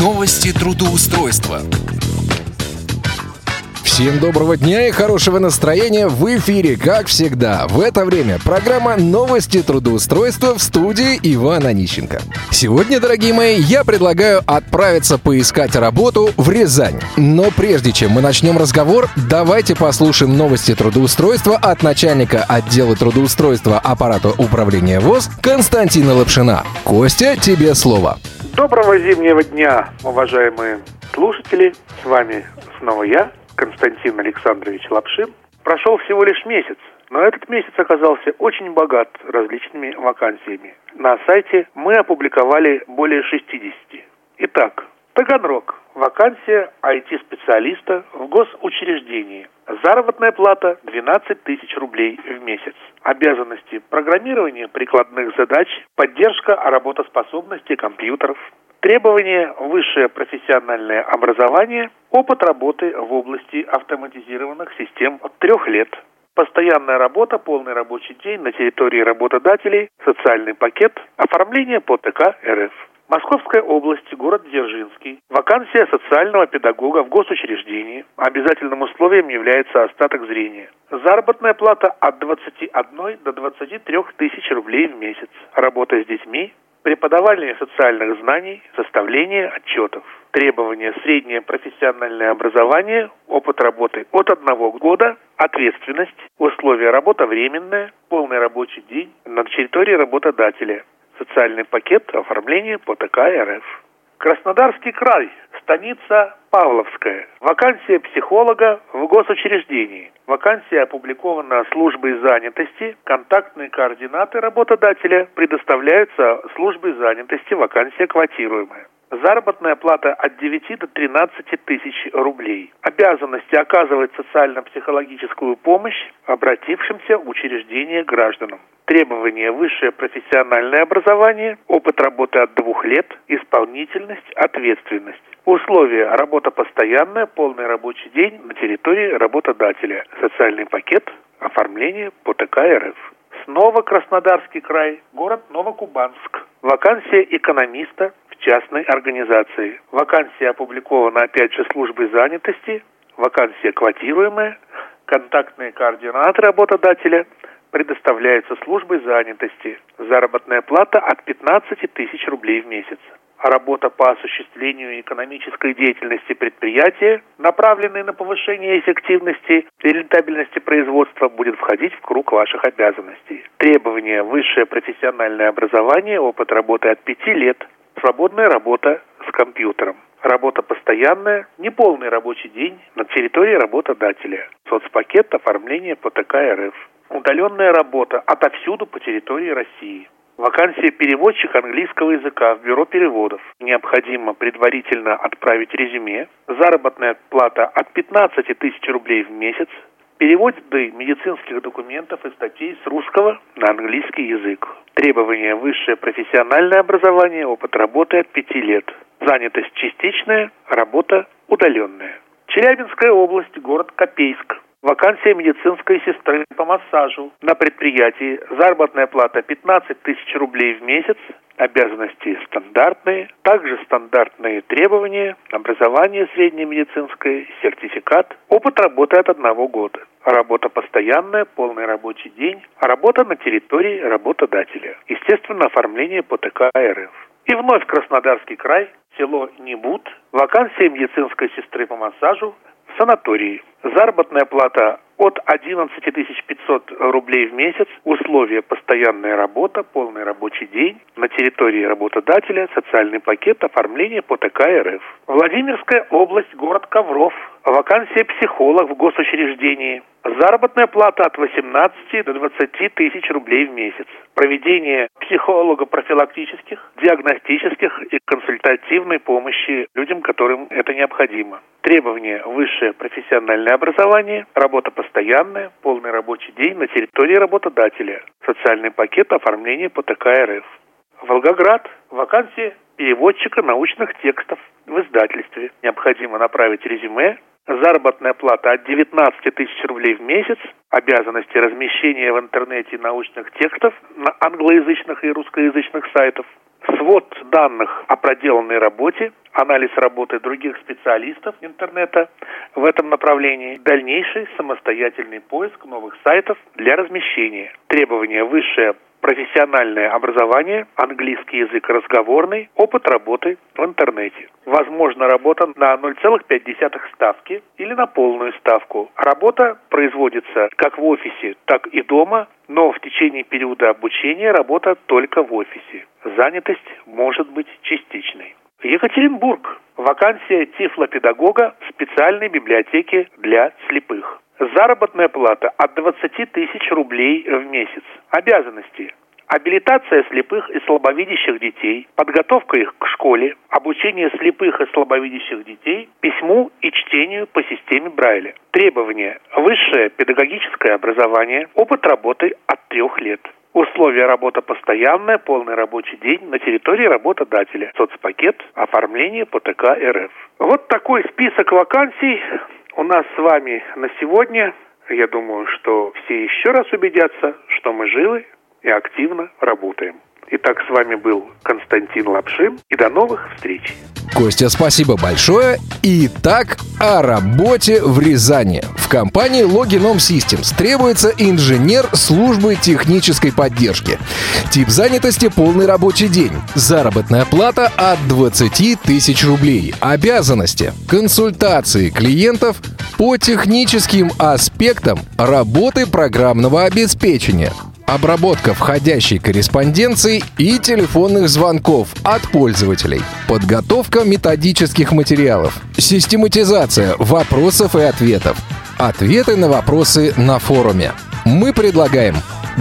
Новости трудоустройства. Всем доброго дня и хорошего настроения в эфире, как всегда. В это время программа «Новости трудоустройства» в студии Ивана Онищенко. Сегодня, дорогие мои, я предлагаю отправиться поискать работу в Рязань. Но прежде чем мы начнем разговор, давайте послушаем новости трудоустройства от начальника отдела трудоустройства аппарата управления ВОЗ Константина Лапшина. Костя, тебе слово. Доброго зимнего дня, уважаемые слушатели. С вами снова я, Константин Александрович Лапшин. Прошел всего лишь месяц, но этот месяц оказался очень богат различными вакансиями. На сайте мы опубликовали более 60. Итак, Таганрог. Вакансия IT-специалиста в госучреждении. Заработная плата 12 тысяч рублей в месяц. Обязанности программирования прикладных задач, поддержка работоспособности компьютеров, Требования – высшее профессиональное образование, опыт работы в области автоматизированных систем от трех лет, постоянная работа, полный рабочий день на территории работодателей, социальный пакет, оформление по ТК РФ. Московская область, город Дзержинский. Вакансия социального педагога в госучреждении. Обязательным условием является остаток зрения. Заработная плата от 21 до 23 тысяч рублей в месяц. Работа с детьми, преподавание социальных знаний, составление отчетов. Требования среднее профессиональное образование, опыт работы от одного года, ответственность, условия работа временная, полный рабочий день на территории работодателя, социальный пакет оформления по ТК РФ. Краснодарский край, станица Павловская. Вакансия психолога в госучреждении. Вакансия опубликована службой занятости. Контактные координаты работодателя предоставляются службой занятости. Вакансия квотируемая. Заработная плата от 9 до 13 тысяч рублей. Обязанности оказывать социально-психологическую помощь обратившимся в учреждение гражданам. Требования – высшее профессиональное образование, опыт работы от двух лет, исполнительность, ответственность. Условия – работа постоянная, полный рабочий день на территории работодателя, социальный пакет, оформление по ТК РФ. Снова Краснодарский край, город Новокубанск. Вакансия экономиста в частной организации. Вакансия опубликована опять же службой занятости. Вакансия квотируемая. Контактные координаты работодателя предоставляются службой занятости. Заработная плата от 15 тысяч рублей в месяц работа по осуществлению экономической деятельности предприятия, направленная на повышение эффективности и рентабельности производства, будет входить в круг ваших обязанностей. Требования – высшее профессиональное образование, опыт работы от 5 лет, свободная работа с компьютером. Работа постоянная, неполный рабочий день на территории работодателя. Соцпакет оформления ТК РФ. Удаленная работа отовсюду по территории России. Вакансия переводчик английского языка в бюро переводов. Необходимо предварительно отправить резюме. Заработная плата от 15 тысяч рублей в месяц. Перевод медицинских документов и статей с русского на английский язык. Требования высшее профессиональное образование, опыт работы от 5 лет. Занятость частичная, работа удаленная. Челябинская область, город Копейск. Вакансия медицинской сестры по массажу на предприятии. Заработная плата 15 тысяч рублей в месяц. Обязанности стандартные. Также стандартные требования. Образование среднее медицинское, сертификат. Опыт работы от одного года. Работа постоянная, полный рабочий день. Работа на территории работодателя. Естественно, оформление по ТК РФ. И вновь Краснодарский край, село Небут. Вакансия медицинской сестры по массажу санатории. Заработная плата от 11 500 рублей в месяц, условия постоянная работа, полный рабочий день, на территории работодателя, социальный пакет, оформление по ТК РФ. Владимирская область, город Ковров, вакансия психолог в госучреждении. Заработная плата от 18 до 20 тысяч рублей в месяц. Проведение психолого-профилактических, диагностических и консультативной помощи людям, которым это необходимо. Требования – высшее профессиональное образование, работа постоянная, полный рабочий день на территории работодателя, социальный пакет оформления ТК РФ. Волгоград. Вакансия переводчика научных текстов в издательстве. Необходимо направить резюме Заработная плата от 19 тысяч рублей в месяц, обязанности размещения в интернете научных текстов на англоязычных и русскоязычных сайтах, свод данных о проделанной работе, анализ работы других специалистов интернета в этом направлении, дальнейший самостоятельный поиск новых сайтов для размещения, требования высшее профессиональное образование, английский язык разговорный, опыт работы в интернете. Возможно работа на 0,5 ставки или на полную ставку. Работа производится как в офисе, так и дома, но в течение периода обучения работа только в офисе. Занятость может быть частичной. Екатеринбург. Вакансия тифлопедагога в специальной библиотеке для слепых. Заработная плата от 20 тысяч рублей в месяц. Обязанности. Абилитация слепых и слабовидящих детей, подготовка их к школе, обучение слепых и слабовидящих детей письму и чтению по системе Брайля. Требования. Высшее педагогическое образование, опыт работы от трех лет. Условия работа постоянная, полный рабочий день на территории работодателя. Соцпакет, оформление по ТК РФ. Вот такой список вакансий у нас с вами на сегодня. Я думаю, что все еще раз убедятся, что мы живы и активно работаем. Итак, с вами был Константин Лапшин. И до новых встреч. Костя, спасибо большое. Итак, о работе в Рязани. В компании Loginom Systems требуется инженер службы технической поддержки. Тип занятости – полный рабочий день. Заработная плата от 20 тысяч рублей. Обязанности – консультации клиентов по техническим аспектам работы программного обеспечения – обработка входящей корреспонденции и телефонных звонков от пользователей, подготовка методических материалов, систематизация вопросов и ответов, ответы на вопросы на форуме. Мы предлагаем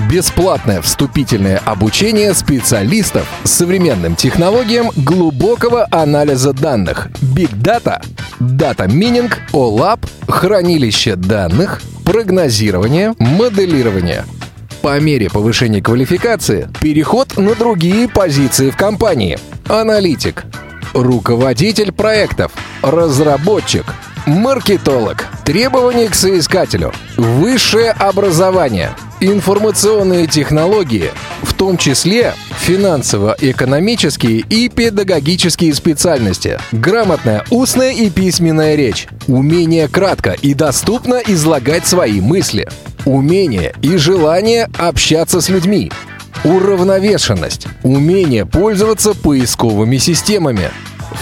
бесплатное вступительное обучение специалистов современным технологиям глубокого анализа данных, Big Data, Data Mining, OLAP, хранилище данных, прогнозирование, моделирование – по мере повышения квалификации переход на другие позиции в компании. Аналитик, руководитель проектов, разработчик, маркетолог, требования к соискателю, высшее образование, информационные технологии, в том числе финансово-экономические и педагогические специальности, грамотная устная и письменная речь, умение кратко и доступно излагать свои мысли – умение и желание общаться с людьми, уравновешенность, умение пользоваться поисковыми системами,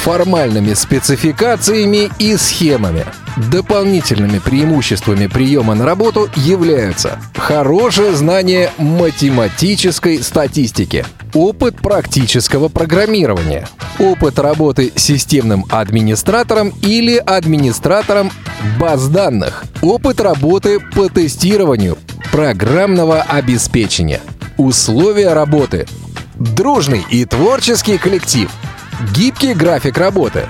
формальными спецификациями и схемами. Дополнительными преимуществами приема на работу являются хорошее знание математической статистики, опыт практического программирования, опыт работы системным администратором или администратором баз данных, опыт работы по тестированию программного обеспечения, условия работы, дружный и творческий коллектив, гибкий график работы,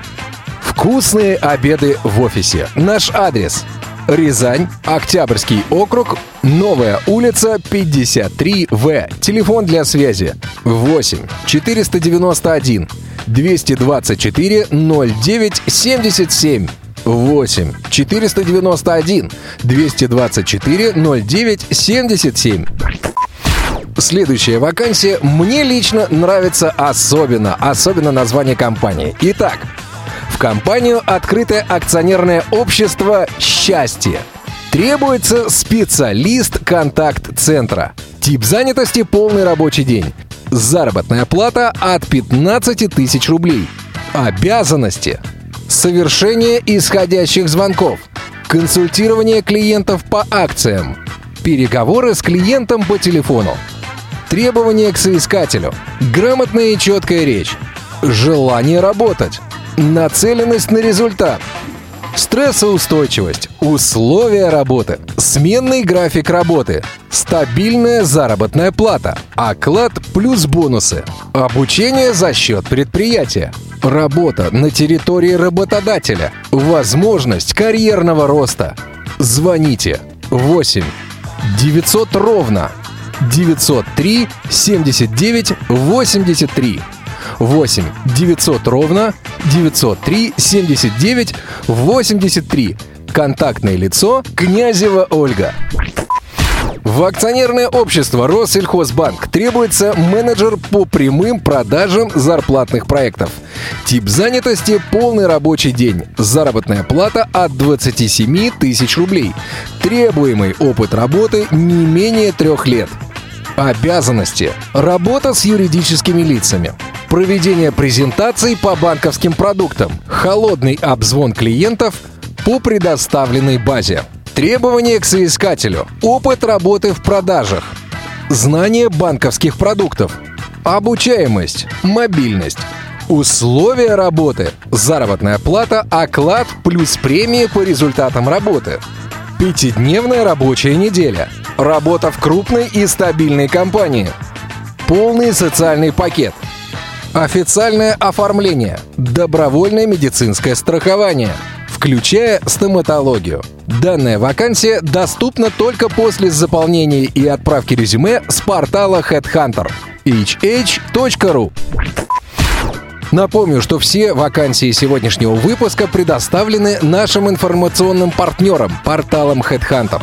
вкусные обеды в офисе. Наш адрес Рязань, Октябрьский округ, Новая улица, 53В. Телефон для связи 8 491 224 09 77. 8 491 224 09 77. Следующая вакансия мне лично нравится особенно, особенно название компании. Итак, компанию открытое акционерное общество «Счастье». Требуется специалист контакт-центра. Тип занятости – полный рабочий день. Заработная плата от 15 тысяч рублей. Обязанности – совершение исходящих звонков, консультирование клиентов по акциям, переговоры с клиентом по телефону, требования к соискателю, грамотная и четкая речь, желание работать, нацеленность на результат – Стрессоустойчивость, условия работы, сменный график работы, стабильная заработная плата, оклад плюс бонусы, обучение за счет предприятия, работа на территории работодателя, возможность карьерного роста. Звоните. 8 900 ровно 903 79 83 8 900 ровно 903 79 83. Контактное лицо Князева Ольга. В акционерное общество Россельхозбанк требуется менеджер по прямым продажам зарплатных проектов. Тип занятости – полный рабочий день. Заработная плата от 27 тысяч рублей. Требуемый опыт работы не менее трех лет. Обязанности. Работа с юридическими лицами. Проведение презентаций по банковским продуктам. Холодный обзвон клиентов по предоставленной базе. Требования к соискателю. Опыт работы в продажах. Знание банковских продуктов. Обучаемость. Мобильность. Условия работы. Заработная плата, оклад плюс премии по результатам работы. Пятидневная рабочая неделя. Работа в крупной и стабильной компании. Полный социальный пакет. Официальное оформление. Добровольное медицинское страхование. Включая стоматологию. Данная вакансия доступна только после заполнения и отправки резюме с портала Headhunter hh.ru. Напомню, что все вакансии сегодняшнего выпуска предоставлены нашим информационным партнерам, порталом Headhunter.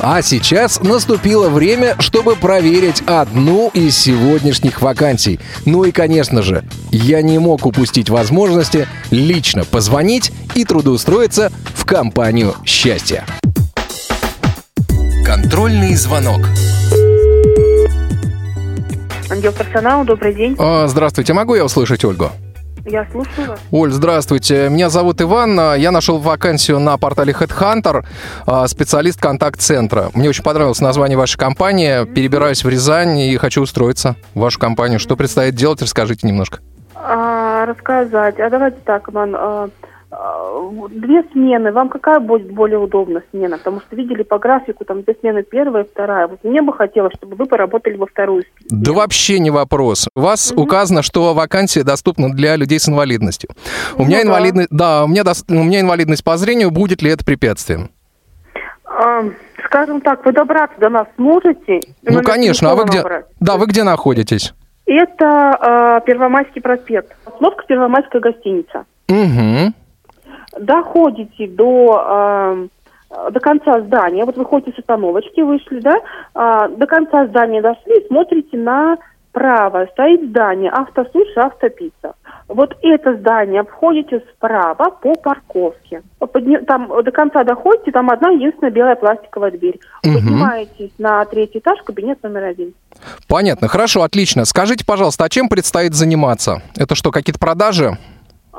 А сейчас наступило время, чтобы проверить одну из сегодняшних вакансий. Ну и, конечно же, я не мог упустить возможности лично позвонить и трудоустроиться в компанию счастья. Контрольный звонок. Отдел персонала, добрый день. А, здравствуйте, могу я услышать Ольгу? Я слушаю вас. Оль, здравствуйте. Меня зовут Иван. Я нашел вакансию на портале Headhunter, а, специалист контакт-центра. Мне очень понравилось название вашей компании. Перебираюсь в Рязань и хочу устроиться в вашу компанию. Что предстоит делать, расскажите немножко. А, рассказать. А давайте так, Иван. Две смены. Вам какая будет более удобна смена? Потому что видели по графику, там две смены, первая и вторая. Вот мне бы хотелось, чтобы вы поработали во вторую смену. Да вообще не вопрос. У вас указано, что вакансия доступна для людей с инвалидностью. У меня Ну да. инвалидность, да, у меня, дос- у меня инвалидность по зрению. Будет ли это препятствием? А, скажем так, вы добраться до нас сможете? Ну, конечно. А вы где? набрать? Да, вы где находитесь? Это а, Первомайский проспект. Остановка Первомайская гостиница. Угу. Доходите до, а, до конца здания, вот вы ходите с остановочки, вышли, да, а, до конца здания дошли, смотрите направо, стоит здание автосуши, автопицца. Вот это здание обходите справа по парковке. Там до конца доходите, там одна единственная белая пластиковая дверь. Мгм. Поднимаетесь на третий этаж, кабинет номер один. Понятно, хорошо, отлично. Скажите, пожалуйста, а чем предстоит заниматься? Это что, какие-то продажи?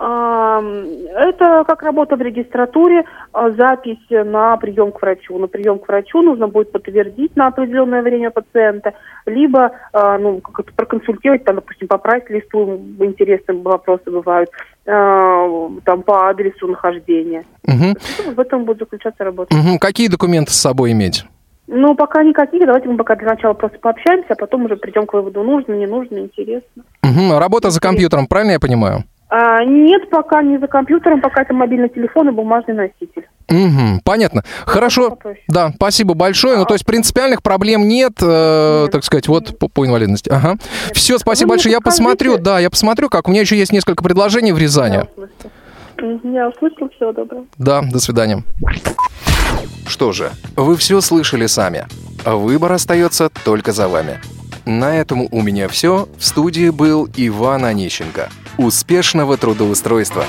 Это как работа в регистратуре, а, запись на прием к врачу. На прием к врачу нужно будет подтвердить на определенное время пациента, либо а, ну, как это, проконсультировать, там, допустим, по прайс-листу интересные вопросы бывают, а, там по адресу нахождения. Ну, В этом будет заключаться работа. Мгм. Какие документы с собой иметь? Ну, пока никаких, давайте мы пока для начала просто пообщаемся, а потом уже придем к выводу, нужно, не нужно, интересно. Мгм. Работа за компьютером, правильно я понимаю? А, нет, пока не за компьютером, пока это мобильный телефон и бумажный носитель. Угу, понятно. Хорошо. попроще. Да, спасибо большое. Ну, то есть принципиальных проблем нет, э, Нет. так сказать, вот по, по инвалидности. Ага. Все, спасибо Вы большое. Я подскажите- посмотрю, да, я посмотрю, как. У меня еще есть несколько предложений в Рязани. Я услышала, всего доброго. Да, до свидания. Что же, вы все слышали сами. Выбор остается только за вами. На этом у меня все. В студии был Иван Онищенко. Успешного трудоустройства!